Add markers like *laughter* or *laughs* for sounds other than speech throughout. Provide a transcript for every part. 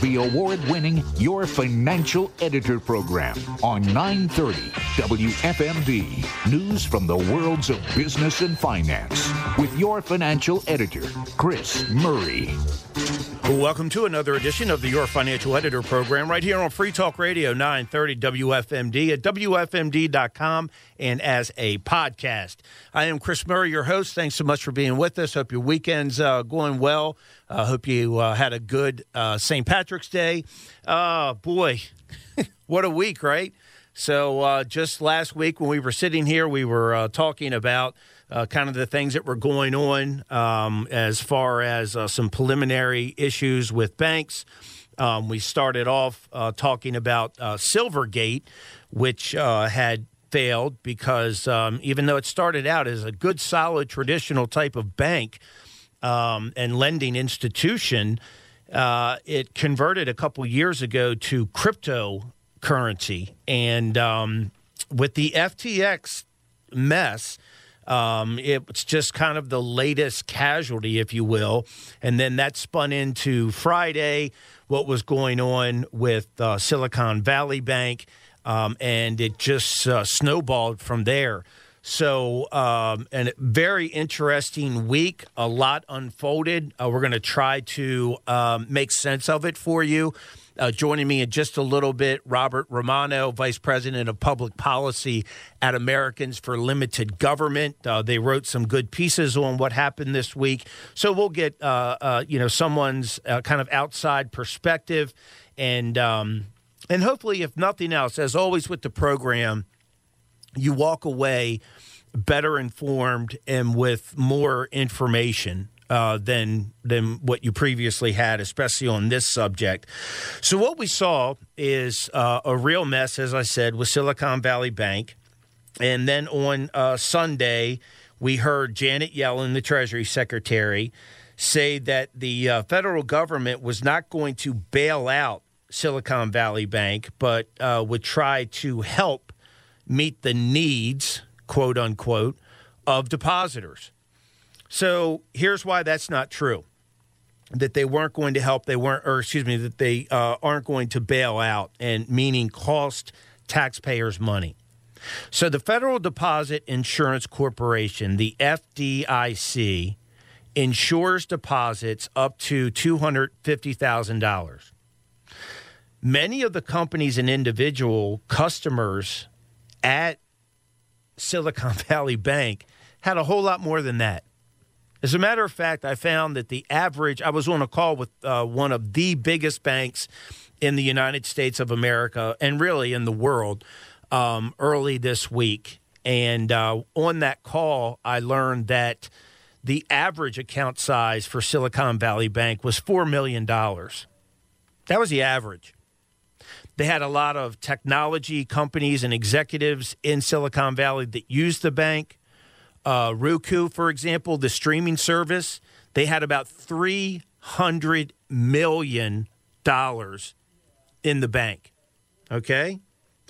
the award winning Your Financial Editor program on 930 WFMD. News from the worlds of business and finance with your financial editor, Chris Murray. Welcome to another edition of the Your Financial Editor program right here on Free Talk Radio 930 WFMD at WFMD.com and as a podcast. I am Chris Murray, your host. Thanks so much for being with us. Hope your weekend's uh, going well. I uh, hope you uh, had a good uh, St. Patrick's Day. Oh, boy, *laughs* what a week, right? So, uh, just last week when we were sitting here, we were talking about uh, kind of the things that were going on um, as far as uh, some preliminary issues with banks. Um, we started off uh, talking about uh, Silvergate, which uh, had failed because um, even though it started out as a good, solid, traditional type of bank um, and lending institution, uh, it converted a couple years ago to cryptocurrency. And um, with the FTX mess, um, it's just kind of the latest casualty, if you will. And then that spun into Friday, what was going on with uh, Silicon Valley Bank, um, and it just uh, snowballed from there. So, um, and very interesting week. A lot unfolded. Uh, we're going to try to um, make sense of it for you. Uh, joining me in just a little bit, Robert Romano, Vice President of Public Policy at Americans for Limited Government. Uh, they wrote some good pieces on what happened this week, so we'll get uh, uh you know someone's uh, kind of outside perspective, and um, and hopefully, if nothing else, as always with the program, you walk away better informed and with more information uh, than than what you previously had, especially on this subject. So what we saw is uh, a real mess, as I said, with Silicon Valley Bank, and then on uh, Sunday we heard Janet Yellen, the Treasury Secretary, say that the uh, federal government was not going to bail out Silicon Valley Bank, but uh, would try to help meet the needs, quote unquote, of depositors. So here's why that's not true. That they weren't going to help, they weren't, or excuse me, that they uh, aren't going to bail out, and meaning cost taxpayers money. So the Federal Deposit Insurance Corporation, the FDIC, insures deposits up to $250,000. Many of the companies and individual customers at Silicon *laughs* Valley Bank had a whole lot more than that. As a matter of fact, I found that the average, I was on a call with uh, one of the biggest banks in the United States of America and really in the world um, early this week. And uh, on that call, I learned that the average account size for Silicon Valley Bank was $4 million. That was the average. They had a lot of technology companies and executives in Silicon Valley that used the bank. Uh, Roku, for example, the streaming service, they had about three hundred million dollars in the bank. Okay,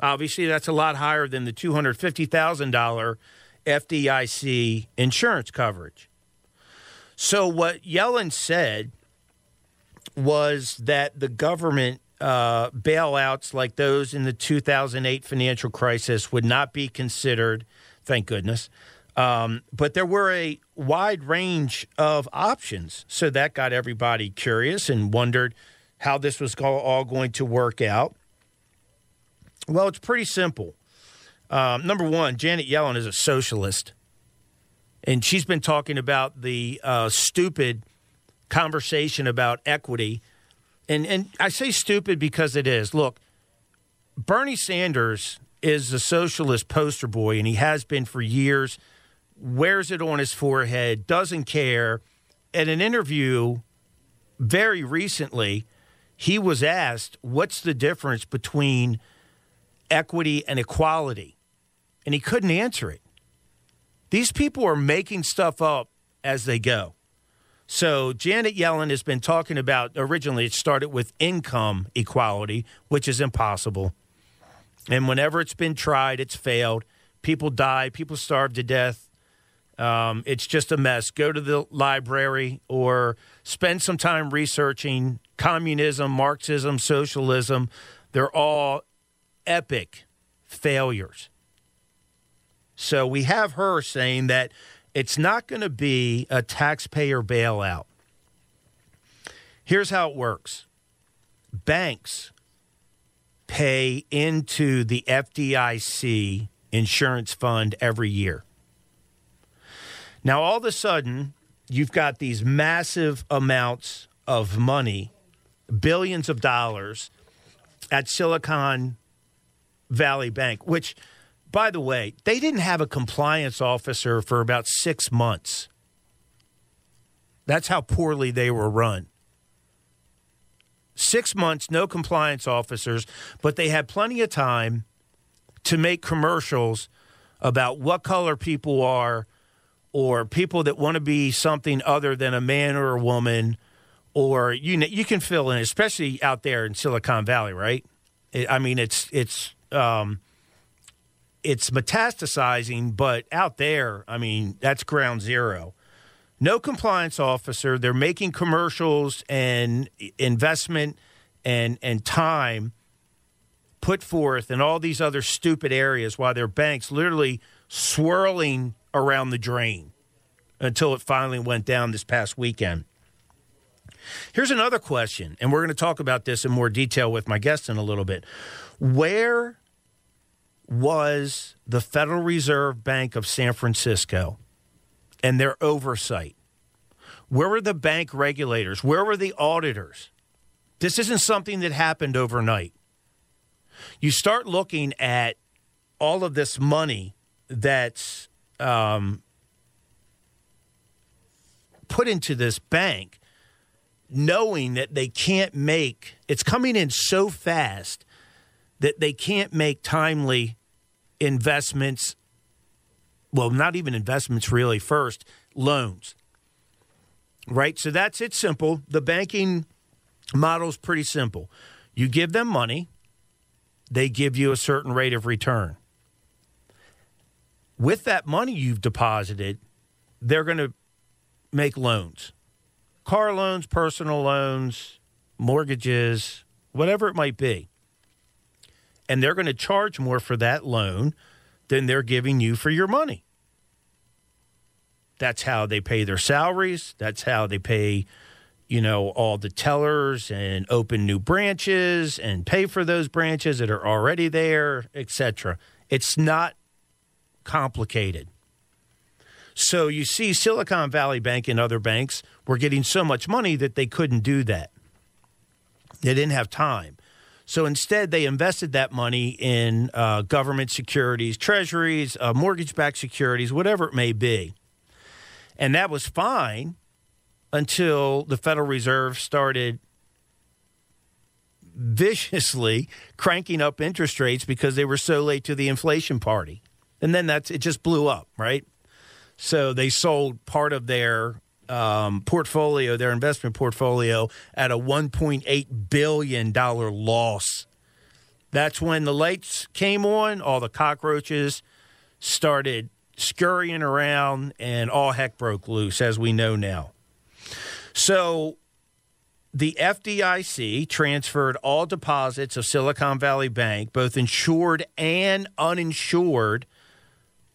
obviously that's a lot higher than the two hundred fifty thousand dollar FDIC insurance coverage. So what Yellen said was that the government uh, bailouts like those in the 2008 financial crisis would not be considered, thank goodness, um, but there were a wide range of options. So that got everybody curious and wondered how this was all going to work out. Well, it's pretty simple. Um, number one, Janet Yellen is a socialist. And she's been talking about the uh, stupid conversation about equity. And, and I say stupid because it is. Look, Bernie Sanders is the socialist poster boy, and he has been for years wears it on his forehead, doesn't care. At an interview very recently, he was asked, What's the difference between equity and equality? And he couldn't answer it. These people are making stuff up as they go. So Janet Yellen has been talking about originally it started with income equality, which is impossible. And whenever it's been tried, it's failed. People die, people starve to death Um, it's just a mess. Go to the library or spend some time researching communism, Marxism, socialism. They're all epic failures. So we have her saying that it's not going to be a taxpayer bailout. Here's how it works banks pay into the FDIC insurance fund every year. Now, all of a sudden, you've got these massive amounts of money, billions of dollars, at Silicon Valley Bank, which, by the way, they didn't have a compliance officer for about six months. That's how poorly they were run. Six months, no compliance officers, but they had plenty of time to make commercials about what color people are or people that want to be something other than a man or a woman or you know, you can fill in especially out there in Silicon Valley, right? I mean it's it's um, it's metastasizing, but out there, I mean, that's ground zero. No compliance officer. They're making commercials and investment and and time put forth in all these other stupid areas while their banks literally swirling around the drain until it finally went down this past weekend. Here's another question, and we're going to talk about this in more detail with my guest in a little bit. Where was the Federal Reserve Bank of San Francisco and their oversight? Where were the bank regulators? Where were the auditors? This isn't something that happened overnight. You start looking at all of this money that's um, put into this bank, knowing that they can't make it's coming in so fast that they can't make timely investments. Well, not even investments, really, first, loans. Right? So that's it simple. The banking model is pretty simple. You give them money, they give you a certain rate of return. With that money you've deposited, they're going to make loans car loans, personal loans, mortgages, whatever it might be and they're going to charge more for that loan than they're giving you for your money. That's how they pay their salaries. That's how they pay, you know, all the tellers and open new branches and pay for those branches that are already there, etc. It's not complicated. So you see Silicon Valley Bank and other banks were getting so much money that they couldn't do that. They didn't have time. So instead, they invested that money in uh, government securities, treasuries, uh, mortgage backed securities, whatever it may be. And that was fine until the Federal Reserve started viciously *laughs* cranking up interest rates because they were so late to the inflation party. And then that's it just blew up, right? So they sold part of their um, portfolio, their investment portfolio, at a $1.8 billion loss. That's when the lights came on, all the cockroaches started scurrying around, and all heck broke loose, as we know now. So the FDIC transferred all deposits of Silicon Valley Bank, both insured and uninsured,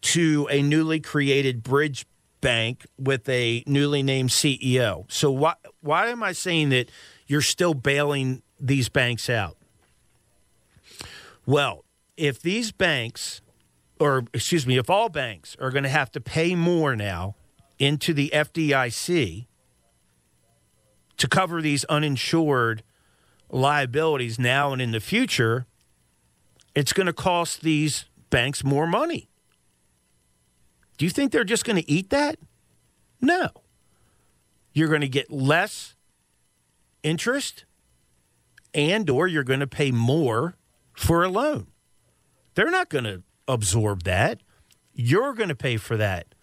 to a newly created bridge bank with a newly named CEO. So why why am I saying that you're still bailing these banks out? Well, if these banks or excuse me, if all banks are going to have to pay more now into the FDIC to cover these uninsured liabilities now and in the future, it's going to cost these banks more money. Do you think they're just going to eat that? No. You're going to get less interest and or you're going to pay more for a loan. They're not going to absorb that. You're going to pay for that.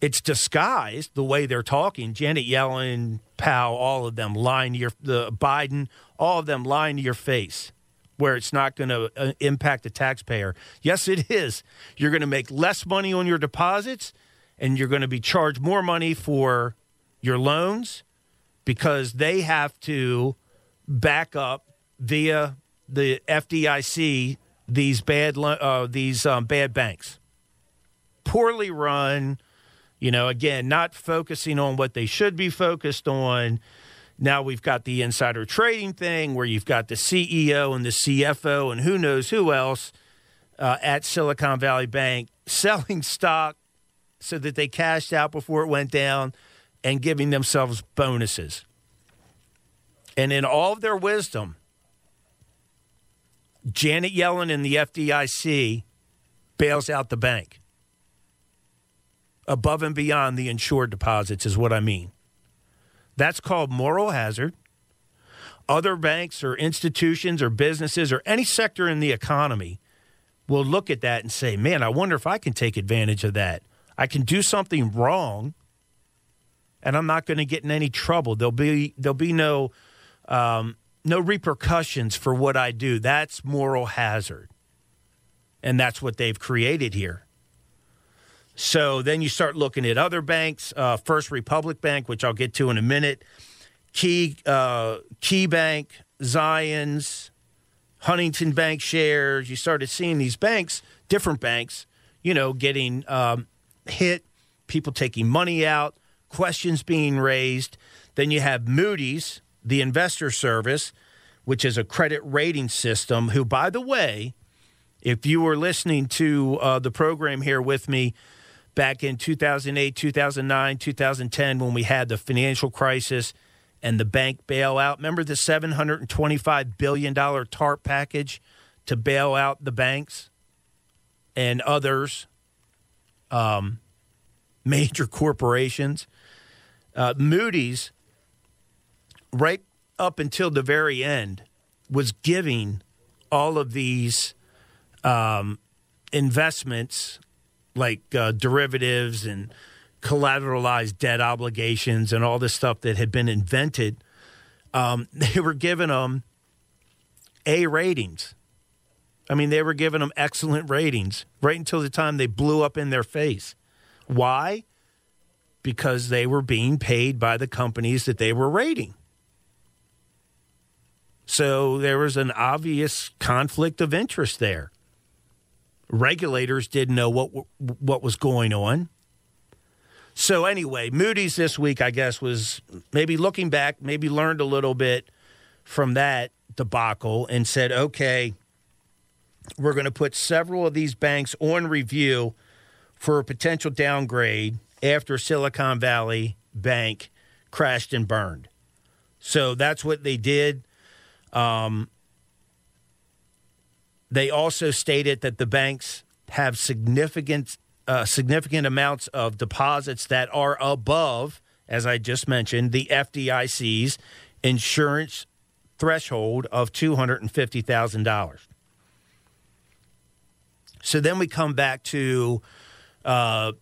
It's disguised the way they're talking. Janet Yellen, Powell, all of them lying to your the Biden, all of them lying to your face. Where it's not going to uh, impact the taxpayer. Yes, it is. You're going to make less money on your deposits and you're going to be charged more money for your loans because they have to back up via the FDIC these bad uh, these um, bad banks, poorly run. You know, again, not focusing on what they should be focused on. Now we've got the insider trading thing where you've got the CEO and the CFO and who knows who else uh, at Silicon Valley Bank *laughs* selling stock so that they cashed out before it went down and giving themselves bonuses. And in all of their wisdom, Janet Yellen and the FDIC bails out the bank. Above and beyond the insured deposits is what I mean. That's called moral hazard. Other banks or institutions or businesses or any sector in the economy will look at that and say, man, I wonder if I can take advantage of that. I can do something wrong and I'm not going to get in any trouble. There'll be, there'll be no um, no repercussions for what I do. That's moral hazard. And that's what they've created here. So then you start looking at other banks, uh, First Republic Bank, which I'll get to in a minute, Key, uh, Key Bank, Zions, Huntington Bancshares. You started seeing these banks, different banks, you know, getting um, hit, people taking money out, questions being raised. Then you have Moody's, the Investor Service, which is a credit rating system, who, by the way, if you were listening to uh, the program here with me back in 2008, 2009, 2010, when we had the financial crisis and the bank bailout, remember the $725 billion TARP package to bail out the banks and others, um, major corporations? Uh, Moody's right up until the very end, was giving all of these um, investments like uh, derivatives and collateralized debt obligations and all this stuff that had been invented. Um, *laughs* they were giving them A ratings. I mean, they were giving them excellent ratings right until the time they blew up in their face. Why? Because they were being paid by the companies that they were rating. So there was an obvious conflict of interest there. Regulators didn't know what what was going on. So anyway, Moody's this week, I guess, was maybe looking back, maybe learned a little bit from that debacle and said, okay, we're going to put several of these banks on review for a potential downgrade after Silicon Valley Bank crashed and burned. So that's what they did. Um, they also stated that the banks have significant uh, significant amounts of deposits that are above, as I just mentioned, the FDIC's insurance threshold of two hundred and fifty thousand dollars. So then we come back to uh,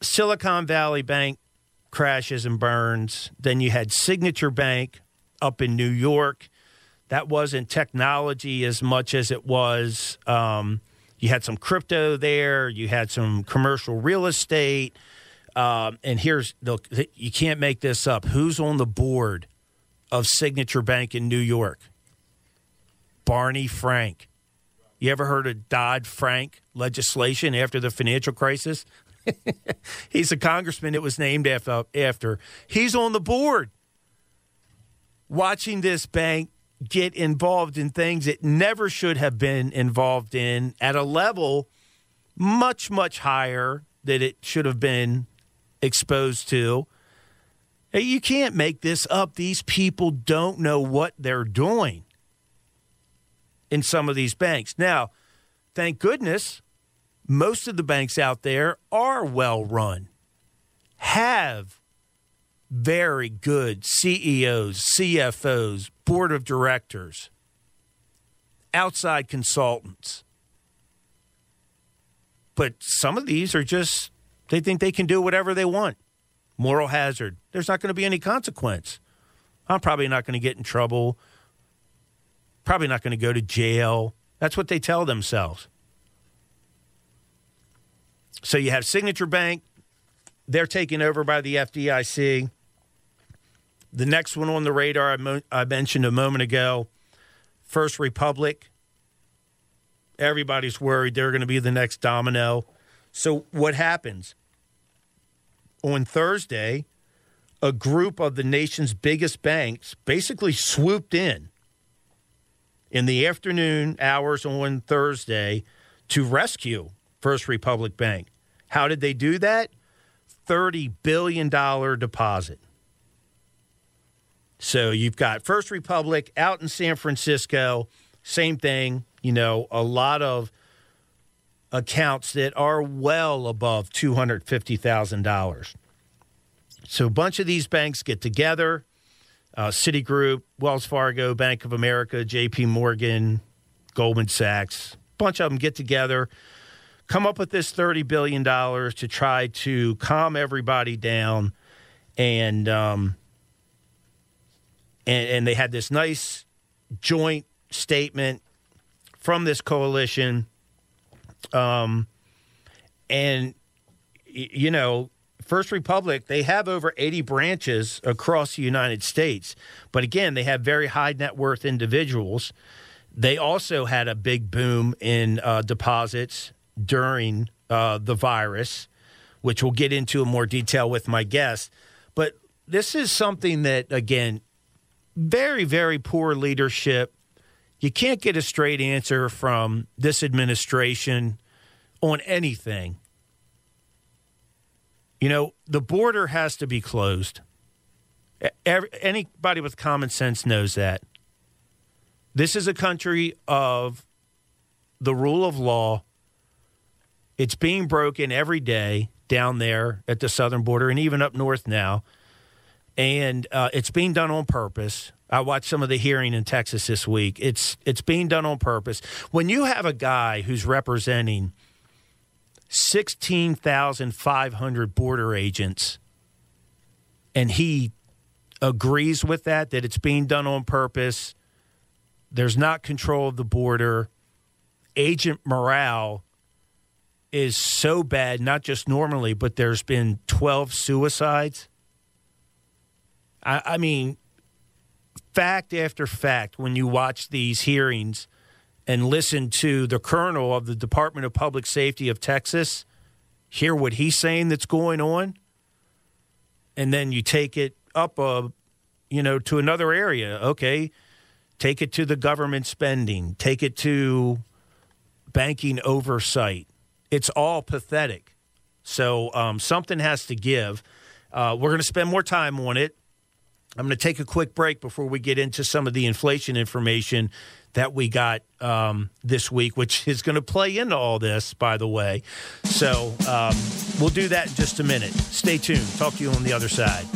Silicon Valley Bank crashes and burns. Then you had Signature Bank up in New York that wasn't technology as much as it was. Um, you had some crypto there. You had some commercial real estate. Um, and here's the, you can't make this up. Who's on the board of Signature Bank in New York? Barney Frank. You ever heard of Dodd Frank legislation after the financial crisis? *laughs* He's a congressman it was named after. He's on the board watching this bank get involved in things it never should have been involved in at a level much, much higher that it should have been exposed to. You can't make this up. These people don't know what they're doing in some of these banks. Now, thank goodness, most of the banks out there are well run, have very good CEOs, CFOs, board of directors, outside consultants. But some of these are just, they think they can do whatever they want. Moral hazard. There's not going to be any consequence. I'm probably not going to get in trouble. Probably not going to go to jail. That's what they tell themselves. So you have Signature Bank, they're taken over by the FDIC. The next one on the radar I, mo- I mentioned a moment ago, First Republic. Everybody's worried they're going to be the next domino. So what happens? On Thursday, a group of the nation's biggest banks basically swooped in in the afternoon hours on Thursday to rescue First Republic Bank. How did they do that? $30 billion deposit. So you've got First Republic out in San Francisco, same thing, you know, a lot of accounts that are well above $250,000. So a bunch of these banks get together uh, Citigroup, Wells Fargo, Bank of America, JP Morgan, Goldman Sachs, a bunch of them get together, come up with this $30 billion to try to calm everybody down. And, um, and, and they had this nice joint statement from this coalition. Um, and, you know, First Republic, they have over 80 branches across the United States. But again, they have very high net worth individuals. They also had a big boom in uh, deposits during uh, the virus, which we'll get into in more detail with my guest. But this is something that, again, very, very poor leadership. You can't get a straight answer from this administration on anything. You know, the border has to be closed. Every, anybody with common sense knows that. This is a country of the rule of law. It's being broken every day down there at the southern border and even up north now. And uh, it's being done on purpose. I watched some of the hearing in Texas this week. It's it's being done on purpose. When you have a guy who's representing 16,500 border agents, and he agrees with that, that it's being done on purpose. There's not control of the border. Agent morale is so bad, not just normally, but there's been 12 suicides. I, I mean, fact after fact, when you watch these hearings – and listen to the colonel of the Department of Public Safety of Texas, hear what he's saying that's going on, and then you take it up a, you know, to another area. Okay, take it to the government spending, take it to banking oversight. It's all pathetic. So um, something has to give. Uh, we're going to spend more time on it. I'm going to take a quick break before we get into some of the inflation information that we got um, this week, which is going to play into all this, by the way. So um, we'll do that in just a minute. Stay tuned. Talk to you on the other side.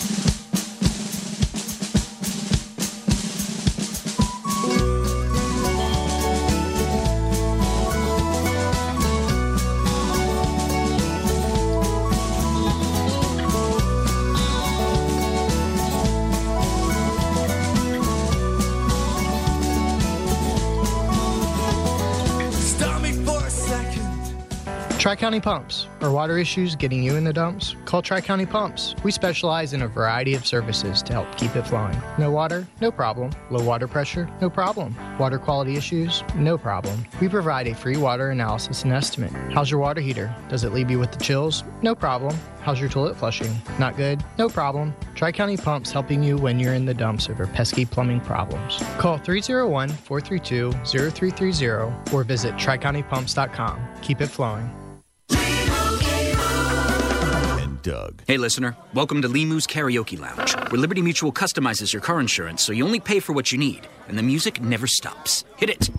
Tri County Pumps. Are water issues getting you in the dumps? Call Tri County Pumps. We specialize in a variety of services to help keep it flowing. No water? No problem. Low water pressure? No problem. Water quality issues? No problem. We provide a free water analysis and estimate. How's your water heater? Does it leave you with the chills? No problem. How's your toilet flushing? Not good? No problem. Tri County Pumps helping you when you're in the dumps over pesky plumbing problems. Call 301 432 0330 or visit tricountypumps.com. Keep it flowing. Doug. Hey, listener. Welcome to Limu's Karaoke Lounge, where Liberty Mutual customizes your car insurance so you only pay for what you need, and the music never stops. Hit it.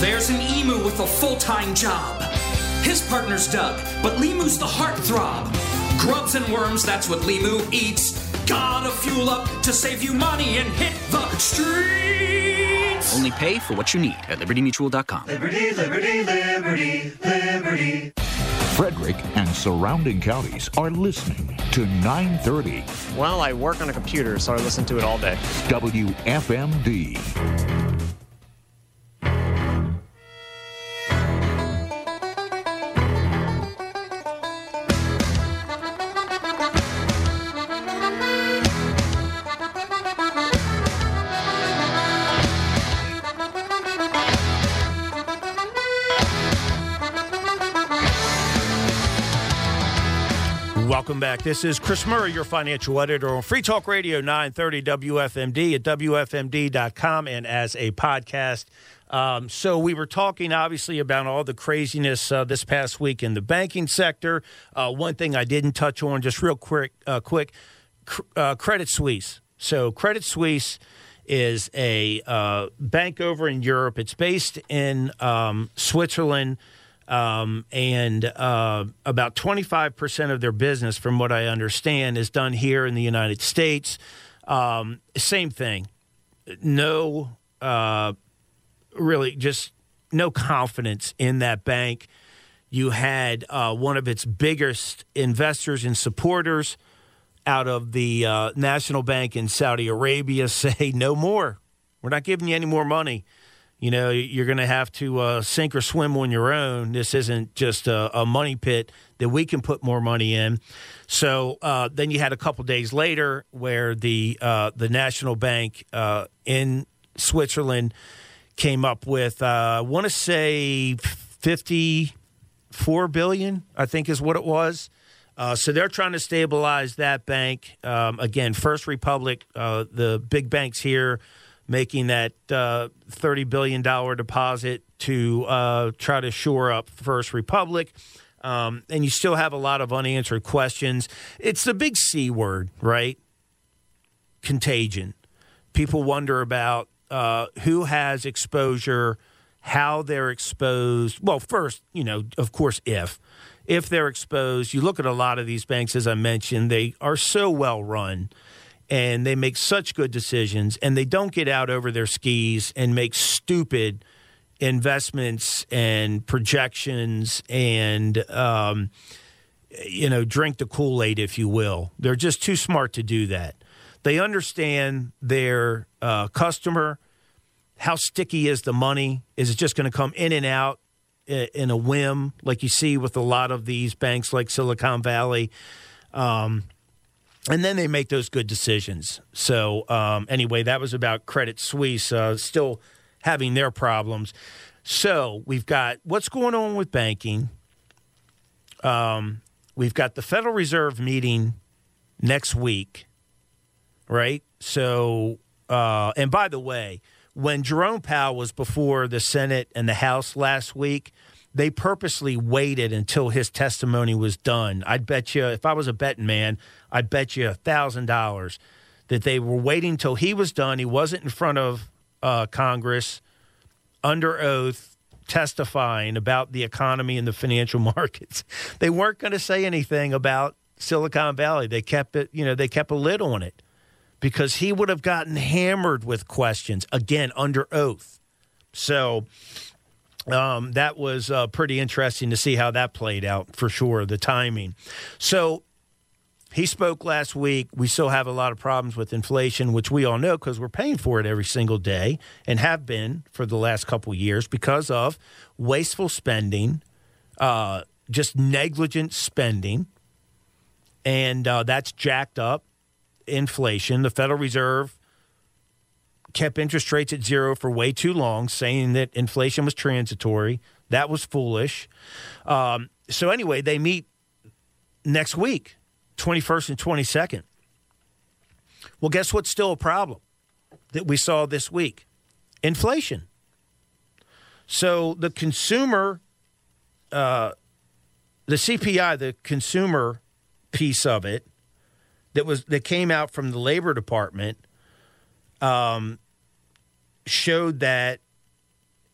There's an emu with a full time job. His partner's Doug, but Limu's the heartthrob. Grubs and worms, that's what Limu eats. Gotta fuel up to save you money and hit the streets. Only pay for what you need at libertymutual.com. Liberty, liberty, liberty, liberty. Frederick and surrounding counties are listening to 930. Well, I work on a computer, so I listen to it all day. WFMD. Welcome back. This is Chris Murray, your financial editor on Free Talk Radio 930 WFMD at WFMD.com and as a podcast. Um, so we were talking obviously about all the craziness uh, this past week in the banking sector. Uh, one thing I didn't touch on, just real quick, uh, quick, cr- uh, Credit Suisse. So Credit Suisse is a uh, bank over in Europe. It's based in um, Switzerland. Um, and uh, about 25% of their business, from what I understand, is done here in the United States. Um, same thing. No, uh, really, just no confidence in that bank. You had uh, one of its biggest investors and supporters out of the uh, National Bank in Saudi Arabia *laughs* say, no more. We're not giving you any more money you know, you're going to have to uh, sink or swim on your own. This isn't just a, a, money pit that we can put more money in. So uh, then you had a couple days later where the uh, the National Bank uh, in Switzerland came up with, uh, I want to say, fifty four billion. I think is what it was. Uh, so they're trying to stabilize that bank. Um, again, First Republic, the big banks here making that uh, $30 billion deposit to uh, try to shore up First Republic. Um, and you still have a lot of unanswered questions. It's the big C word, right? Contagion. People wonder about uh, who has exposure, how they're exposed. Well, first, you know, of course, if. If they're exposed, you look at a lot of these banks, as I mentioned, they are so well run and they make such good decisions and they don't get out over their skis and make stupid investments and projections and um, you know drink the kool-aid if you will. They're just too smart to do that. They understand their uh, customer how sticky is the money? Is it just going to come in and out in a whim like you see with a lot of these banks like silicon valley? Um, and then they make those good decisions. So um, anyway, that was about Credit Suisse uh, still having their problems. So we've got what's going on with banking. Um, we've got the Federal Reserve meeting next week, right? So, uh, and by the way, when Jerome Powell was before the Senate and the House last week, they purposely waited until his testimony was done. I'd bet you, if I was a betting man, I'd bet you a thousand dollars that they were waiting till he was done. He wasn't in front of uh, Congress under oath testifying about the economy and the financial *laughs* markets. They weren't going to say anything about Silicon Valley. They kept it, you know, they kept a lid on it because he would have gotten hammered with questions again under oath. So um, that was uh, pretty interesting to see how that played out for sure, the timing. So he spoke last week. We still have a lot of problems with inflation, which we all know because we're paying for it every single day and have been for the last couple years because of wasteful spending, uh, just negligent spending. And uh, that's jacked up inflation. The Federal Reserve kept interest rates at zero for way too long, saying that inflation was transitory. That was foolish. Um, so, anyway, they meet next week, 21st and 22nd. Well, guess what's still a problem that we saw this week? Inflation. So, the consumer, uh, the CPI, the consumer piece of it, that was that came out from the Labor Department um, showed that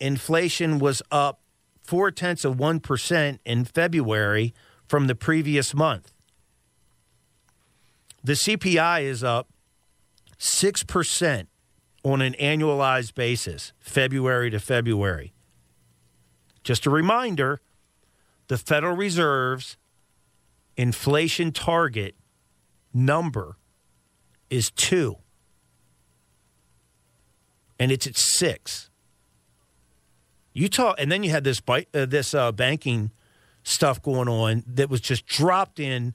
inflation was up four tenths of 1% in February from the previous month. The CPI is up 6% on an annualized basis, February to February. Just a reminder the Federal Reserve's inflation target number is two and it's at six. Utah, and then you had this uh, this uh, banking stuff going on that was just dropped in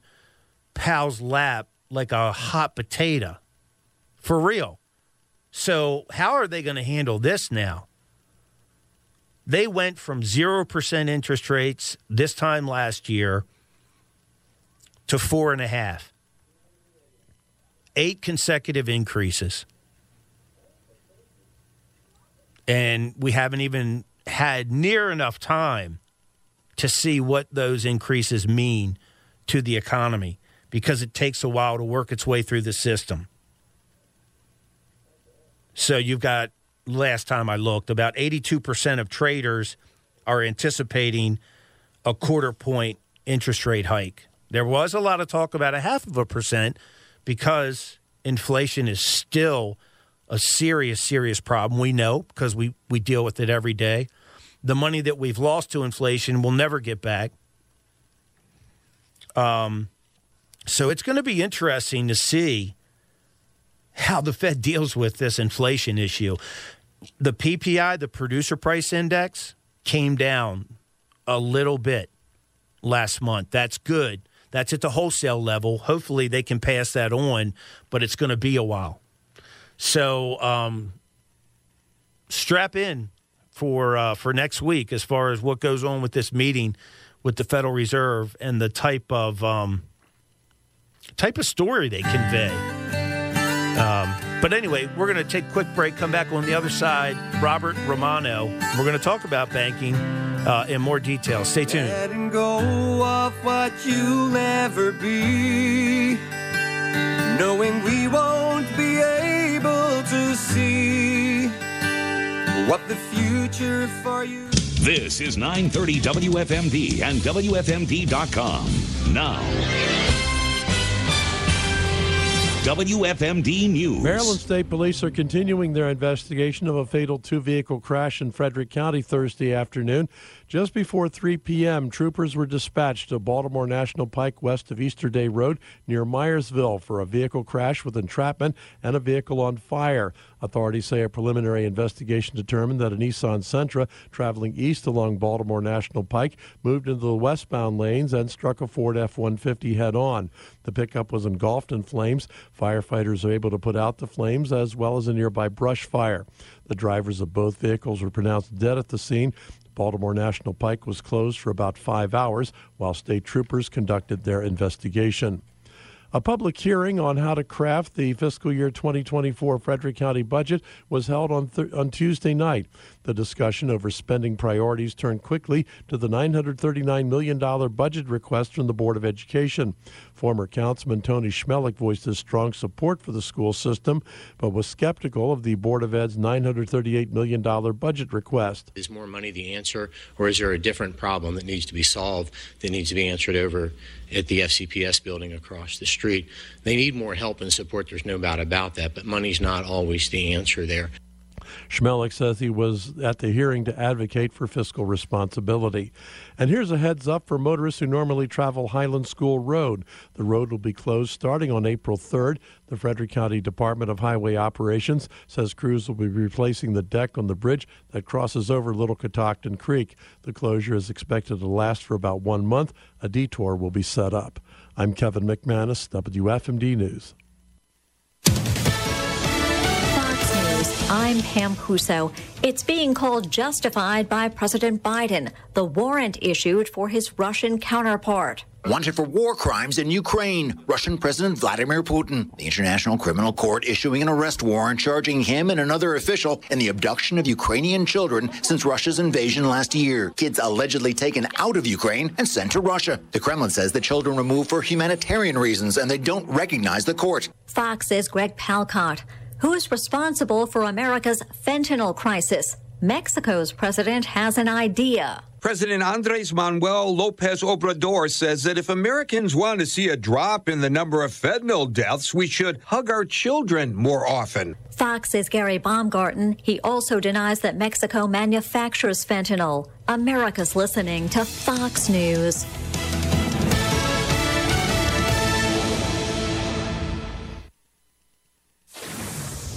Powell's lap like a hot potato, for real. So how are they going to handle this now? They went from zero percent interest rates this time last year to four and a half. Eight consecutive increases. And we haven't even had near enough time to see what those increases mean to the economy because it takes a while to work its way through the system. So you've got, last time I looked, about 82% of traders are anticipating a quarter point interest rate hike. There was a lot of talk about a half of a percent because inflation is still a serious, serious problem. We know because we, we deal with it every day. The money that we've lost to inflation will never get back. Um, so it's going to be interesting to see how the Fed deals with this inflation issue. The PPI, the producer price index, came down a little bit last month. That's good. That's at the wholesale level. Hopefully, they can pass that on, but it's going to be a while. So, um, strap in for uh, for next week as far as what goes on with this meeting with the Federal Reserve and the type of um, type of story they convey. Um, but anyway, we're going to take a quick break, come back on the other side. Robert Romano. We're going to talk about banking uh, in more detail. Stay tuned. Letting go of what you'll never be, knowing we won't see what the future for you. This is 930 WFMD and WFMD.com. Now, WFMD News. Maryland State Police are continuing their investigation of a fatal two vehicle crash in Frederick County Thursday afternoon. Just before 3 p.m., troopers were dispatched to Baltimore National Pike west of Easterday Road near Myersville for a vehicle crash with entrapment and a vehicle on fire. Authorities say a preliminary investigation determined that a Nissan Sentra traveling east along Baltimore National Pike moved into the westbound lanes and struck a Ford F 150 head on. The pickup was engulfed in flames. Firefighters are able to put out the flames as well as a nearby brush fire. The drivers of both vehicles were pronounced dead at the scene. Baltimore National Pike was closed for about five hours while state troopers conducted their investigation. A public hearing on how to craft the fiscal year 2024 Frederick County budget was held on, th- on Tuesday night. The discussion over spending priorities turned quickly to the $939 million budget request from the Board of Education. Former Councilman Tony Chmelik voiced his strong support for the school system, but was skeptical of the Board of Ed's $938 million budget request. Is more money the answer, or is there a different problem that needs to be solved that needs to be answered over at the FCPS building across the street? They need more help and support, there's no doubt about that, but money's not always the answer there. Chmelik says he was at the hearing to advocate for fiscal responsibility. And here's a heads up for motorists who normally travel Highland School Road. The road will be closed starting on April 3rd. The Frederick County Department of Highway Operations says crews will be replacing the deck on the bridge that crosses over Little Catoctin Creek. The closure is expected to last for about one month. A detour will be set up. I'm Kevin McManus, WFMD News. I'm Pam Huso. It's being called justified by President Biden, the warrant issued for his Russian counterpart. Wanted for war crimes in Ukraine, Russian President Vladimir Putin. The International Criminal Court issuing an arrest warrant charging him and another official in the abduction of Ukrainian children since Russia's invasion last year. Kids allegedly taken out of Ukraine and sent to Russia. The Kremlin says the children removed for humanitarian reasons and they don't recognize the court. Fox's Greg Palkot. Who is responsible for America's fentanyl crisis? Mexico's president has an idea. President Andres Manuel Lopez Obrador says that if Americans want to see a drop in the number of fentanyl deaths, we should hug our children more often. Fox's Gary Baumgarten. He also denies that Mexico manufactures fentanyl. America's listening to Fox News.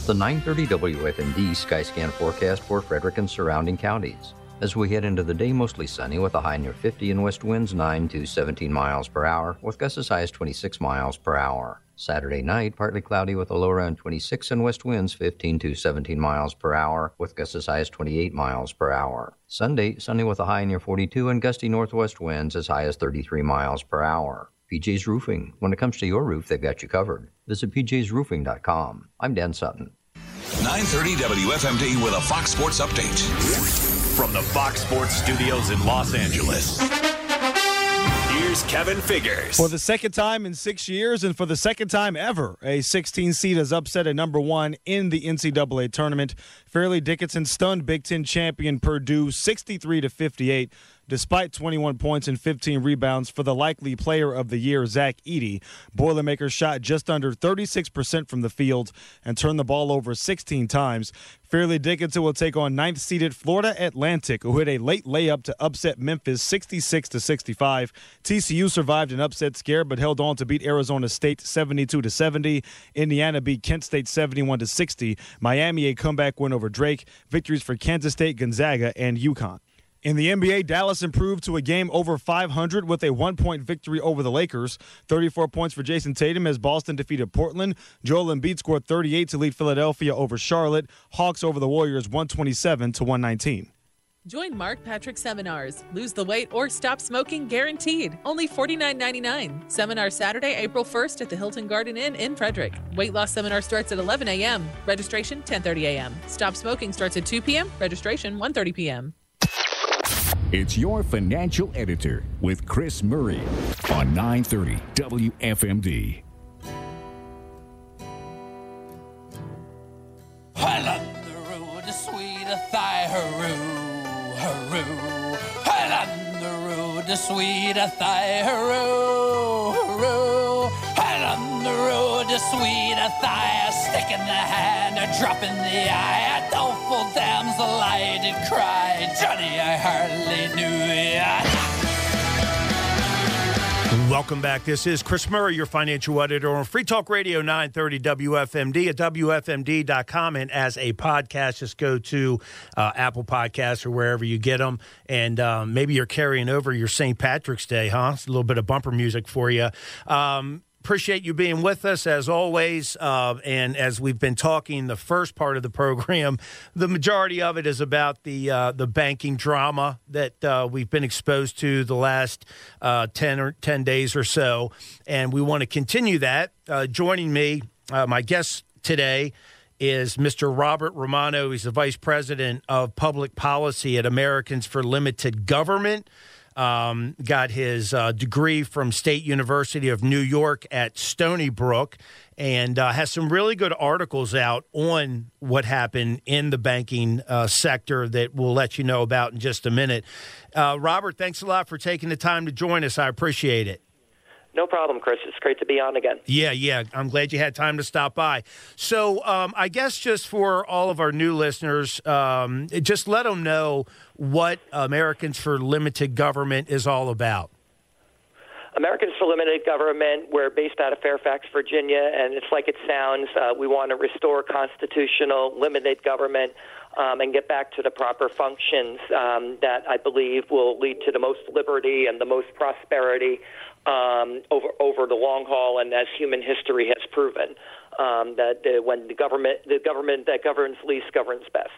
The 930 WFMD Skyscan forecast for Frederick and surrounding counties. As we head into the day, mostly sunny with a high near 50 and west winds 9 to 17 miles per hour, with gusts as high as 26 miles per hour. Saturday night, partly cloudy with a low around 26 and west winds 15 to 17 miles per hour, with gusts as high as 28 miles per hour. Sunday, sunny with a high near 42 and gusty northwest winds as high as 33 miles per hour. PJ's Roofing. When it comes to your roof, they've got you covered. Visit pjsroofing.com. I'm Dan Sutton. 930 WFMD with a Fox Sports update. From the Fox Sports studios in Los Angeles. Here's Kevin Figures. For the second time in six years, and for the second time ever, a 16 seed has upset a number one in the NCAA tournament. Fairleigh Dickinson stunned Big Ten champion Purdue 63 to 58 despite 21 points and 15 rebounds for the likely player of the year, Zach Edey. Boilermakers shot just under 36% from the field and turned the ball over 16 times. Fairleigh Dickinson will take on ninth seeded Florida Atlantic, who hit a late layup to upset Memphis 66 to 65. TCU survived an upset scare but held on to beat Arizona State 72 to 70. Indiana beat Kent State 71 to 60. Miami a comeback win over Drake. Victories for Kansas State, Gonzaga, and UConn. In the NBA, Dallas improved to a game over 500 with a one point victory over the Lakers. 34 points for Jayson Tatum as Boston defeated Portland. Joel Embiid scored 38 to lead Philadelphia over Charlotte. Hawks over the Warriors 127 to 119. Join Mark Patrick seminars. Lose the weight or stop smoking guaranteed. Only $49.99. Seminar Saturday, April 1st at the Hilton Garden Inn in Frederick. Weight loss seminar starts at 11 a.m. Registration 10:30 a.m. Stop smoking starts at 2 p.m. Registration 1:30 p.m. It's your financial editor with Chris Murray on 930 WFMD. Well, on the road to sweet Athy, hurroo, hurroo. Well, on the road to sweet Athy, hurroo. To sweet Athy, a stick in the hand, a drop in the eye, a doleful damsel I did cry. Johnny, I hardly knew ya. Welcome back. This is Chris Murray, your financial editor on Free Talk Radio 930 WFMD at WFMD.com. And as a podcast, just go to uh, Apple Podcasts or wherever you get them. And um, maybe you're carrying over your St. Patrick's Day, huh? It's a little bit of bumper music for you. Um, appreciate you being with us as always. Uh, and as we've been talking, the first part of the program, *laughs* the majority of it is about the uh, the banking drama that uh, we've been exposed to the last uh, ten or ten days or so, and we want to continue that. Uh, joining me, uh, my guest today. Is Mr. Robert Romano. He's the Vice President of Public Policy at Americans for Limited Government. Um, got his uh, degree from State University of New York at Stony Brook and uh, has some really good articles out on what happened in the banking uh, sector that we'll let you know about in just a minute. Uh, Robert, thanks a lot for taking the time to join us. I appreciate it. No problem, Chris. It's great to be on again. Yeah, yeah. I'm glad you had time to stop by. So, um, I guess just for all of our new listeners, um, just let them know what Americans for Limited Government is all about. Americans for Limited Government, we're based out of Fairfax, Virginia, and it's like it sounds. Uh, we want to restore constitutional limited government um, and get back to the proper functions um, that I believe will lead to the most liberty and the most prosperity um, over over the long haul, and as human history has proven, um, that uh, when the government the government that governs least governs best.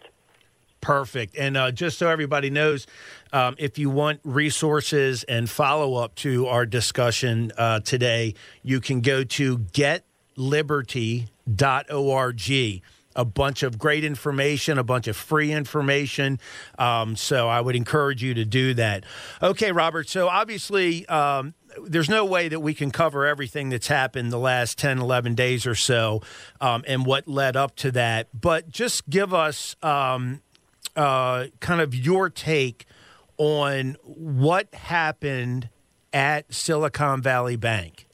Perfect. And uh, just so everybody knows, um, if you want resources and follow up to our discussion uh, today, you can go to getliberty.org a bunch of great information, a bunch of free information. Um, so I would encourage you to do that. Okay, Robert. So obviously, um, there's no way that we can cover everything that's happened the last 10, 11 days or so um, and what led up to that. But just give us um, uh, kind of your take on what happened at Silicon Valley Bank.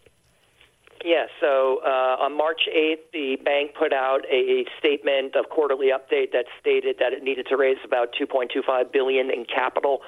Yeah, so uh, on March 8th, the bank put out a statement of quarterly update that stated that it needed to raise about 2.25 billion in capital.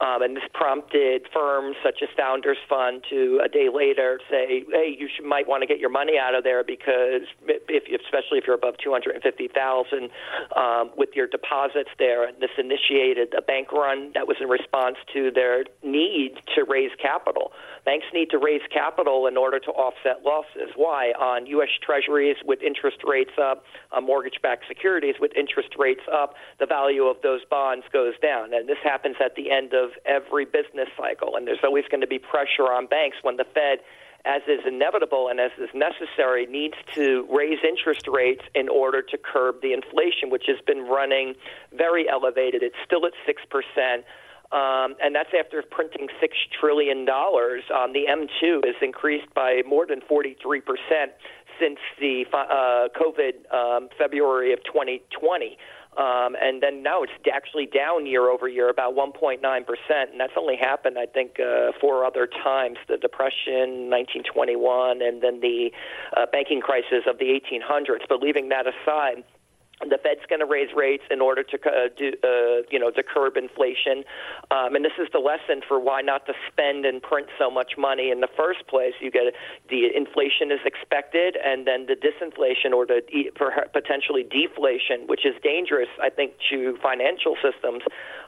Um, and this prompted firms such as Founders Fund to a day later say, "Hey, you should, might want to get your money out of there because, if, especially if you're above 250,000 um, with your deposits there." And this initiated a bank run that was in response to their need to raise capital. Banks need to raise capital in order to offset losses. Why? On U.S. Treasuries with interest rates up, on mortgage-backed securities with interest rates up, the value of those bonds goes down, and this happens at the end of every business cycle. And there's always going to be pressure on banks when the Fed as is inevitable and as is necessary, needs to raise interest rates in order to curb the inflation, which has been running very elevated. It's still at 6%. Um, and that's after printing six trillion dollars. Um, the M2 has increased by more than 43 percent since the uh, COVID um, February of 2020. Um, and then now it's actually down year over year about 1.9 percent, and that's only happened, I think, uh, four other times: the Depression, 1921, and then the uh, banking crisis of the 1800s. But leaving that aside, the Fed's going to raise rates in order to uh, do, uh, you know, to curb inflation, um, and this is the lesson for why not to spend and print so much money in the first place. You get the inflation is expected, and then the disinflation or the potentially deflation, which is dangerous, I think, to financial systems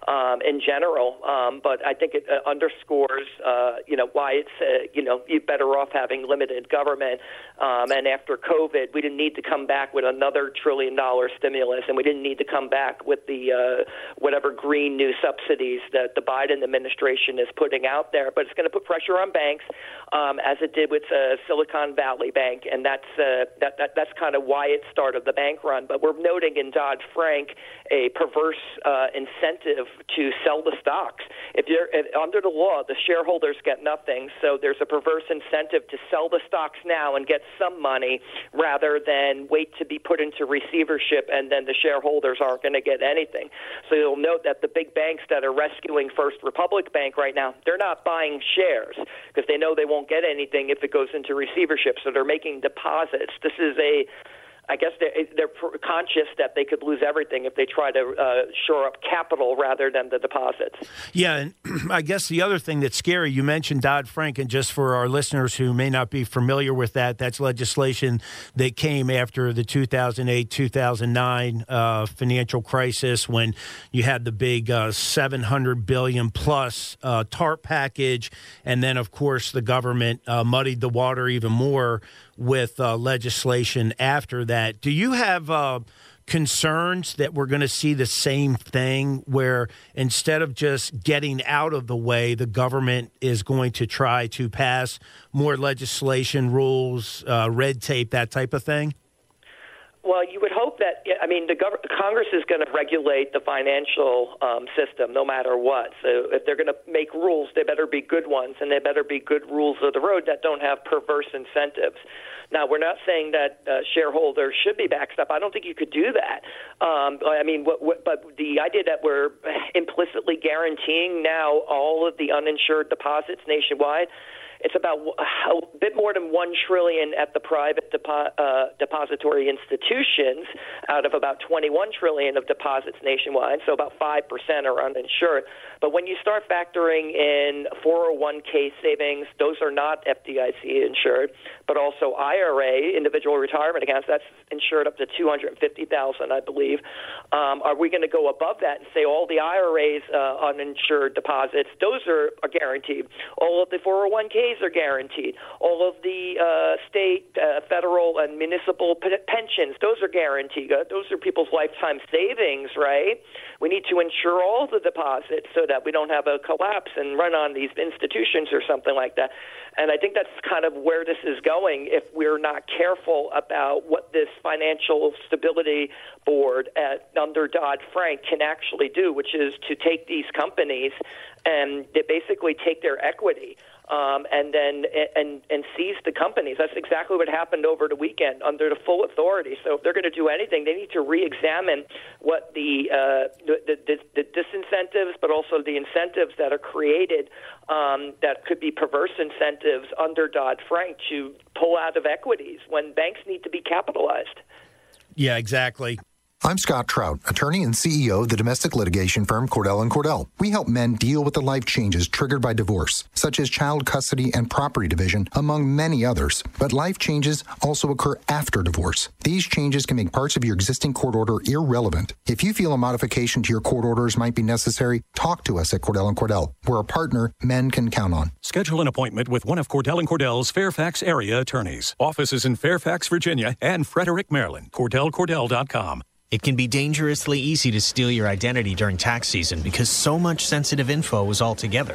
um, in general. Um, but I think it uh, underscores, uh, you know, why it's, uh, you know, you're better off having limited government. Um, and after COVID, we didn't need to come back with another trillion dollar stimulus, and we didn't need to come back with the uh, whatever green new subsidies that the Biden administration is putting out there. But it's going to put pressure on banks, um, as it did with uh, Silicon Valley Bank, and that's uh, that, that that's kind of why it started the bank run. But we're noting in Dodd Frank a perverse uh, incentive to sell the stocks. If you're if, under the law, the shareholders get nothing, so there's a perverse incentive to sell the stocks now and get some money rather than wait to be put into receivership and then the shareholders aren't going to get anything. So you'll note that the big banks that are rescuing First Republic Bank right now, they're not buying shares because they know they won't get anything if it goes into receivership. So they're making deposits. This is a I guess they're, they're conscious that they could lose everything if they try to uh, shore up capital rather than the deposits. Yeah, and *clears throat* I guess the other thing that's scary, you mentioned Dodd Frank, and just for our listeners who may not be familiar with that, that's legislation that came after the 2008 2009 uh, financial crisis when you had the big uh, 700 billion plus uh, TARP package, and then, of course, the government uh, muddied the water even more with uh, legislation after that. Do you have uh, concerns that we're going to see the same thing where instead of just getting out of the way, the government is going to try to pass more legislation, rules, uh, red tape, that type of thing? Well, you would hope that. I mean, the gov- Congress is going to regulate the financial um, system no matter what. So, if they're going to make rules, they better be good ones, and they better be good rules of the road that don't have perverse incentives. Now, we're not saying that uh, shareholders should be backstop. I don't think you could do that. Um, I mean, what, what, but the idea that we're implicitly guaranteeing now all of the uninsured deposits nationwide it's about a bit more than one trillion at the private depo- uh, depository institutions out of about 21 trillion of deposits nationwide. So about five percent are uninsured. But when you start factoring in 401k savings, those are not FDIC insured, but also IRA, individual retirement accounts, that's insured up to 250,000, I believe. Um, are we going to go above that and say all the IRAs uh, uninsured deposits, those are, are guaranteed. All of the 401ks are guaranteed. All of the uh, state, uh, federal, and municipal p- pensions, those are guaranteed. Uh, those are people's lifetime savings, right? We need to insure all the deposits so that we don't have a collapse and run on these institutions or something like that. And I think that's kind of where this is going if we're not careful about what this financial stability board at under Dodd Frank can actually do, which is to take these companies and they basically take their equity um, and then and and seize the companies. That's exactly what happened over the weekend under the full authority. So if they're going to do anything, they need to re-examine what the, uh, the, the, the disincentives, but also the incentives that are created um, that could be perverse incentives under Dodd Frank to pull out of equities when banks need to be capitalized. Yeah, exactly. I'm Scott Trout, attorney and CEO of the domestic litigation firm Cordell and Cordell. We help men deal with the life changes triggered by divorce, such as child custody and property division, among many others. But life changes also occur after divorce. These changes can make parts of your existing court order irrelevant. If you feel a modification to your court orders might be necessary, talk to us at Cordell and Cordell. We're a partner men can count on. Schedule an appointment with one of Cordell and Cordell's Fairfax area attorneys. Offices in Fairfax, Virginia and Frederick, Maryland. CordellCordell.com. It can be dangerously easy to steal your identity during tax season because so much sensitive info is all together.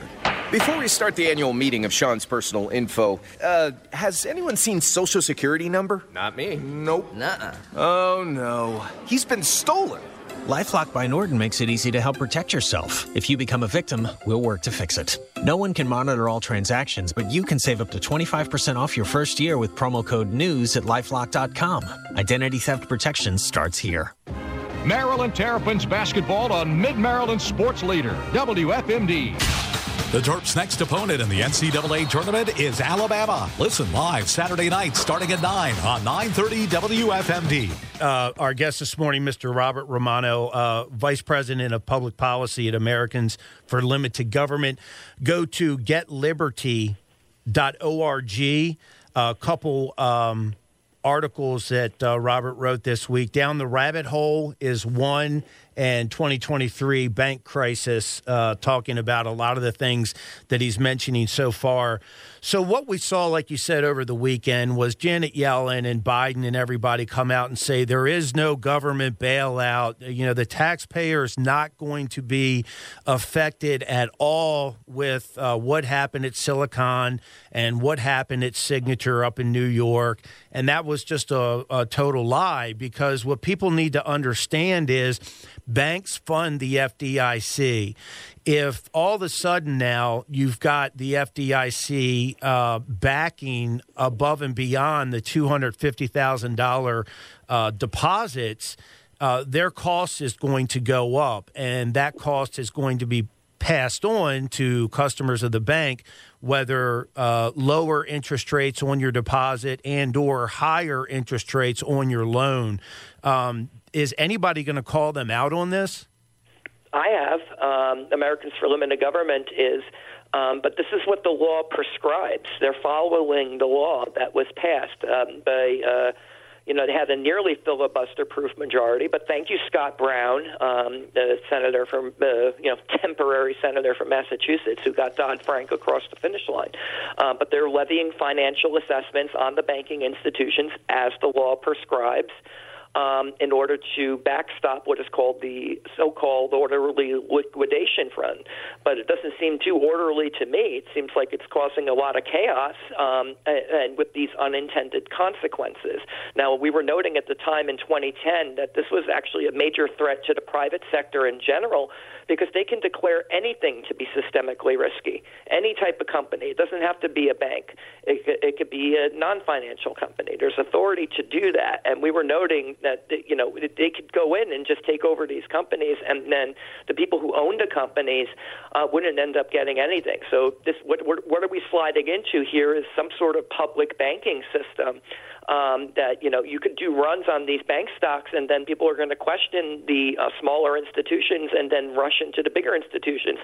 Before we start the annual meeting of Sean's personal info, uh, has anyone seen Social Security number? Not me. Nope. Nuh-uh. Oh no, he's been stolen. LifeLock by Norton makes it easy to help protect yourself. If you become a victim, we'll work to fix it. No one can monitor all transactions, but you can save up to 25% off your first year with promo code NEWS at lifelock.com. Identity theft protection starts here. Maryland Terrapins basketball on Mid Maryland Sports Leader, WFMD. The Terps' next opponent in the NCAA tournament is Alabama. Listen live Saturday night starting at 9 on 930 WFMD. Uh, our guest this morning, Mr. Robert Romano, uh, Vice President of Public Policy at Americans for Limited Government. Go to getliberty.org. A couple um, articles that uh, Robert wrote this week. Down the Rabbit Hole is one, and 2023 bank crisis, uh, talking about a lot of the things that he's mentioning so far. So, what we saw, like you said, over the weekend was Janet Yellen and Biden and everybody come out and say there is no government bailout. You know, the taxpayer is not going to be affected at all with uh, what happened at Silicon and what happened at Signature up in New York. And that was just a, a total lie because what people need to understand is banks fund the FDIC. If all of a sudden now you've got the FDIC uh, backing above and beyond the $250,000 uh, deposits, uh, their cost is going to go up, and that cost is going to be passed on to customers of the bank whether uh, lower interest rates on your deposit and or higher interest rates on your loan um, is anybody going to call them out on this I have. Um, Americans for Limited Government is, um, but this is what the law prescribes. They're following the law that was passed um, by. Uh, you know, they had a nearly filibuster-proof majority, but thank you, Scott Brown, um, the senator from, uh, you know, temporary senator from Massachusetts, who got Dodd Frank across the finish line. Uh, but they're levying financial assessments on the banking institutions as the law prescribes um, in order to backstop what is called the so-called orderly liquidation fund. But it doesn't seem too orderly to me. It seems like it's causing a lot of chaos um, and, and with these unintended consequences. Now, we were noting at the time in 2010 that this was actually a major threat to the private sector in general because they can declare anything to be systemically risky. Any type of company. It doesn't have to be a bank. It, it could be a non-financial company. There's authority to do that, and we were noting that you know they could go in and just take over these companies, and then the people who own the companies uh, wouldn't end up getting anything. So this what what are we sliding into here is some sort of public banking system um, that you know you could do runs on these bank stocks, and then people are going to question the uh, smaller institutions, and then rush into the bigger institutions.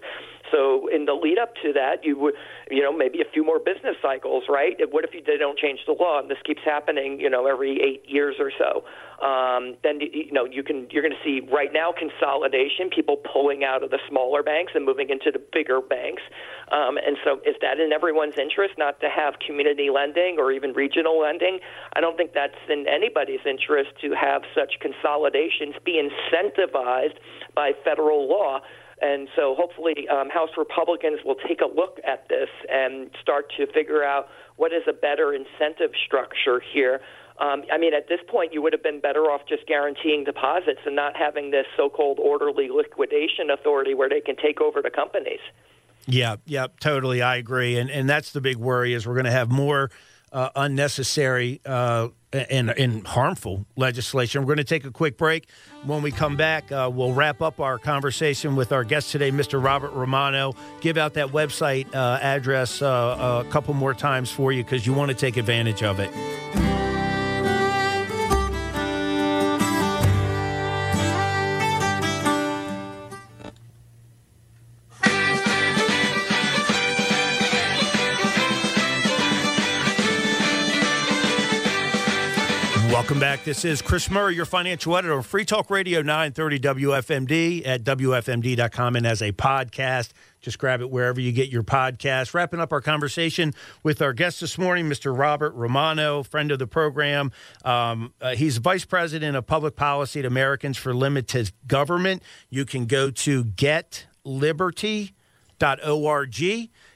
So in the lead up to that, you would you know maybe a few more business cycles, right? What if they don't change the law, and this keeps happening, you know, every eight years or so? Um, then you know you can you're going to see right now consolidation, people pulling out of the smaller banks and moving into the bigger banks. Um, and so, is that in everyone's interest not to have community lending or even regional lending? I don't think that's in anybody's interest to have such consolidations be incentivized by federal law. And so hopefully, um, House Republicans will take a look at this and start to figure out what is a better incentive structure here. Um, I mean, at this point, you would have been better off just guaranteeing deposits and not having this so called orderly liquidation authority where they can take over the companies. Yeah, yeah, totally. I agree. And, and that's the big worry is we're going to have more uh, unnecessary uh, and, and harmful legislation. We're going to take a quick break. When we come back, uh, we'll wrap up our conversation with our guest today, Mr. Robert Romano. Give out that website uh, address uh, a couple more times for you because you want to take advantage of it. This is Chris Murray, your financial editor of Free Talk Radio 930 WFMD at WFMD.com and as a podcast. Just grab it wherever you get your podcast. Wrapping up our conversation with our guest this morning, Mr. Robert Romano, friend of the program. Um, uh, he's Vice President of Public Policy at Americans for Limited Government. You can go to getliberty.org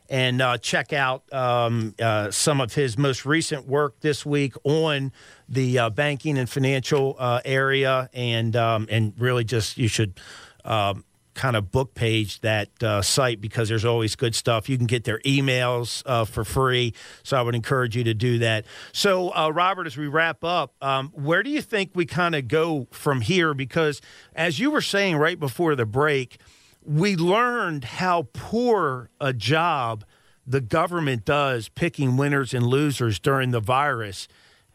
and uh, check out um, uh, some of his most recent work this week on the uh, banking and financial uh, area, and um, and really just you should. Um, kind of book page that uh, site because there's always good stuff. You can get their emails uh, for free, so I would encourage you to do that. So, uh, Robert, as we wrap up, um, where do you think we kind of go from here? Because as you were saying right before the break, we learned how poor a job the government does picking winners and losers during the virus.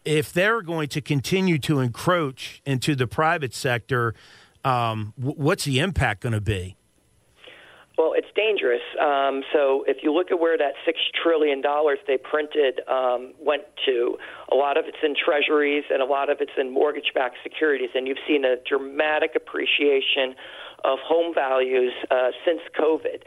If they're going to continue to encroach into the private sector, um, what's the impact going to be? Well, it's dangerous. Um, so if you look at where that six trillion dollars they printed um, went to, a lot of it's in treasuries and a lot of it's in mortgage-backed securities, and you've seen a dramatic appreciation of home values uh, since COVID.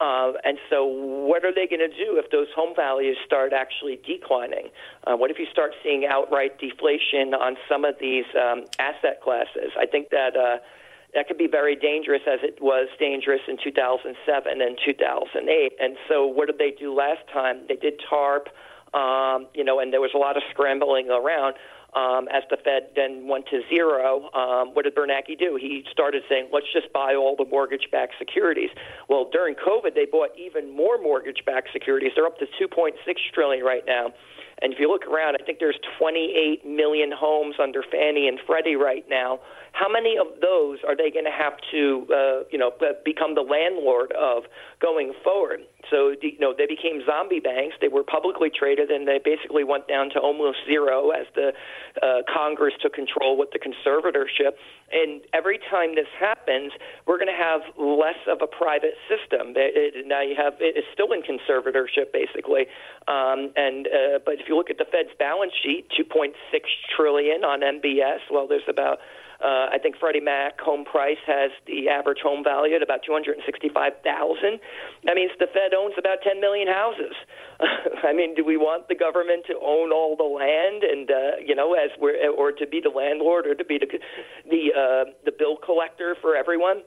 Uh, and so, what are they going to do if those home values start actually declining? Uh, what if you start seeing outright deflation on some of these um, asset classes? I think that uh, that could be very dangerous as it was dangerous in 2007 and 2008. And so, what did they do last time? They did TARP, um, you know, and there was a lot of scrambling around. Um, as the Fed then went to zero, um, what did Bernanke do? He started saying, let's just buy all the mortgage backed securities. Well, during COVID, they bought even more mortgage backed securities. They're up to 2.6 trillion right now. And if you look around, I think there's 28 million homes under Fannie and Freddie right now. How many of those are they going to have to, uh, you know, become the landlord of going forward? So, you know, they became zombie banks. They were publicly traded, and they basically went down to almost zero as the uh, Congress took control with the conservatorship. And every time this happens, we're going to have less of a private system. It, it, now you have it's still in conservatorship basically, um, and uh, but if you look at the Fed's balance sheet, 2.6 trillion on MBS. Well, there's about uh, I think Freddie Mac home price has the average home value at about 265,000. That means the Fed owns about 10 million houses. *laughs* I mean, do we want the government to own all the land and uh, you know, as we're or to be the landlord or to be the the uh, the bill collector for everyone?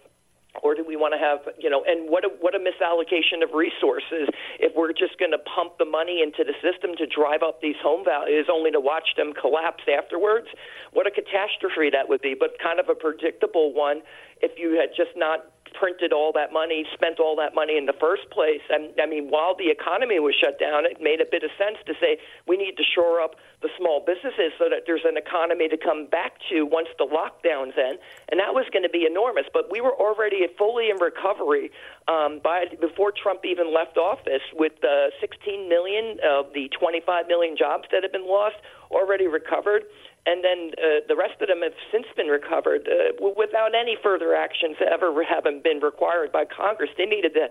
Or do we want to have you know and what a what a misallocation of resources if we're just going to pump the money into the system to drive up these home values only to watch them collapse afterwards? What a catastrophe that would be but kind of a predictable one if you had just not printed all that money, spent all that money in the first place. And I mean, while the economy was shut down, it made a bit of sense to say we need to shore up the small businesses so that there's an economy to come back to once the lockdowns end. And that was going to be enormous. But we were already fully in recovery um, by before Trump even left office, with uh, 16 million of the 25 million jobs that have been lost already recovered and then uh, the rest of them have since been recovered uh, without any further actions ever having been required by Congress. They needed to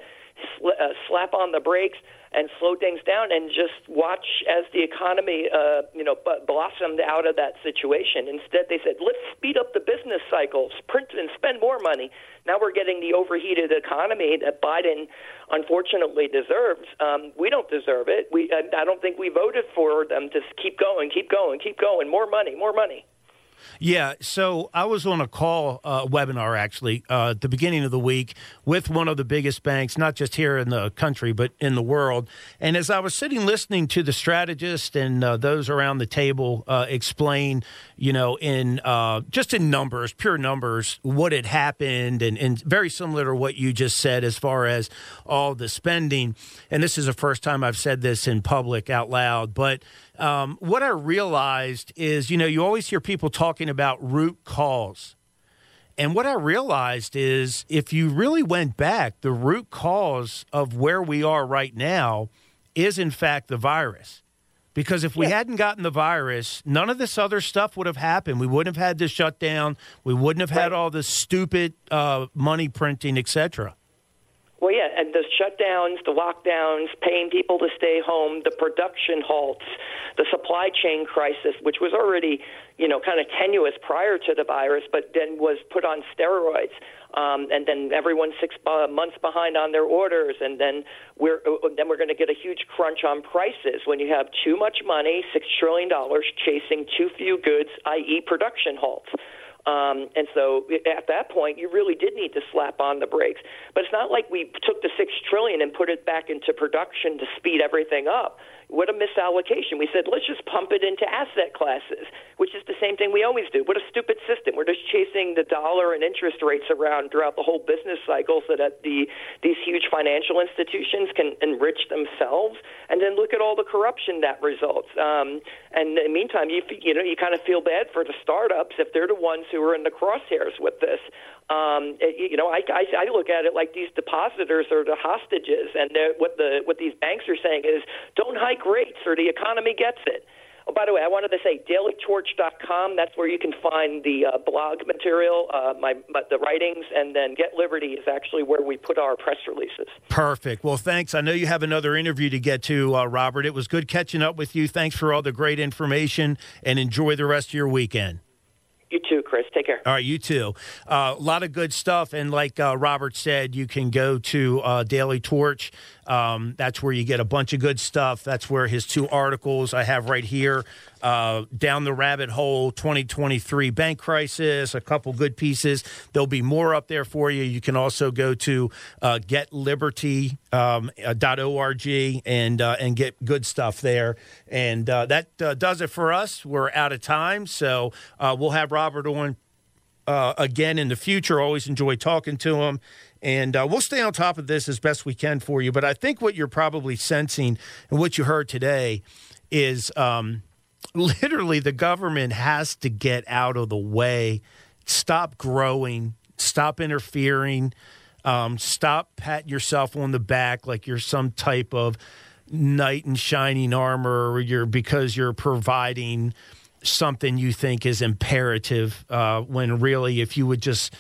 sl- uh, slap on the brakes and slow things down and just watch as the economy, uh, you know, b- blossomed out of that situation. Instead, they said, let's speed up the business cycles, print and spend more money. Now we're getting the overheated economy that Biden unfortunately deserves. Um, we don't deserve it. We, I don't think we voted for them to keep going, keep going, keep going, more money, more money. Yeah, so I was on a call uh, webinar actually uh, at the beginning of the week with one of the biggest banks, not just here in the country but in the world. And as I was sitting listening to the strategist and uh, those around the table uh, explain, you know, in uh, just in numbers, pure numbers, what had happened, and, and very similar to what you just said as far as all the spending. And this is the first time I've said this in public out loud, but um, what I realized is, you know, you always hear people talking about root cause. And what I realized is if you really went back, the root cause of where we are right now is, in fact, the virus. Because if we yeah. hadn't gotten the virus, none of this other stuff would have happened. We wouldn't have had this shutdown. We wouldn't have had all this stupid uh, money printing, etc. Well, yeah, and the shutdowns, the lockdowns, paying people to stay home, the production halts, the supply chain crisis, which was already, you know, kind of tenuous prior to the virus, but then was put on steroids. Um, and then everyone's six uh, months behind on their orders, and then we're uh, then we're going to get a huge crunch on prices when you have too much money, six trillion dollars, chasing too few goods, i.e., production halts. Um, and so at that point, you really did need to slap on the brakes. But it's not like we took the six trillion and put it back into production to speed everything up. What a misallocation. We said, let's just pump it into asset classes, which is the same thing we always do. What a stupid system. We're just chasing the dollar and interest rates around throughout the whole business cycle so that the these huge financial institutions can enrich themselves. And then look at all the corruption that results. Um, and in the meantime, you you know you kind of feel bad for the startups if they're the ones who are in the crosshairs with this. Um, you know, I, I, I look at it like these depositors are the hostages, and what the what these banks are saying is, don't hike rates or the economy gets it. Oh, by the way, I wanted to say dailytorch.com. That's where you can find the uh, blog material, uh, my, the writings, and then Get Liberty is actually where we put our press releases. Perfect. Well, thanks. I know you have another interview to get to, uh, Robert. It was good catching up with you. Thanks for all the great information, and enjoy the rest of your weekend. You too, Chris. Take care. All right, you too. Uh, a lot of good stuff. And like uh, Robert said, you can go to uh, Daily Torch. Um, that's where you get a bunch of good stuff. That's where his two articles I have right here uh, Down the Rabbit Hole 2023 Bank Crisis, a couple good pieces. There'll be more up there for you. You can also go to uh, getliberty.org um, uh, and, uh, and get good stuff there. And uh, that uh, does it for us. We're out of time. So we'll have Robert on again in the future. Always enjoy talking to him. And uh, we'll stay on top of this as best we can for you. But I think what you're probably sensing and what you heard today is um, literally the government has to get out of the way, stop growing, stop interfering, um, stop patting yourself on the back like you're some type of knight in shining armor or you're because you're providing something you think is imperative uh, when really if you would just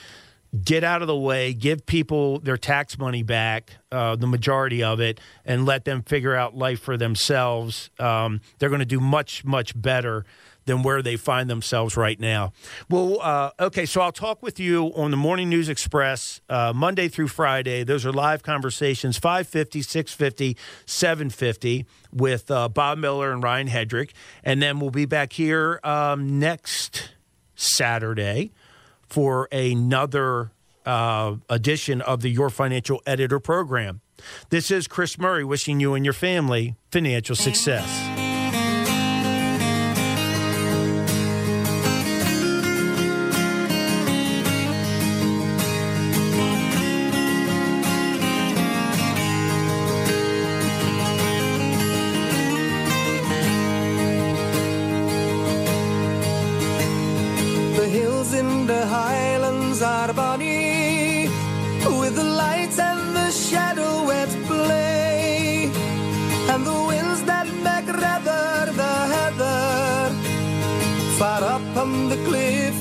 get out of the way, give people their tax money back, uh, the majority of it, and let them figure out life for themselves. Um, they're going to do much, much better than where they find themselves right now. Well, uh, okay, so I'll talk with you on the Morning News Express uh, Monday through Friday. Those are live conversations, 550, 650, 750 with uh, Bob Miller and Ryan Hedrick. And then we'll be back here um, next Saturday for another uh, edition of the Your Financial Editor program. This is Chris Murray wishing you and your family financial success.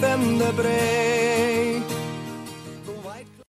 Far up on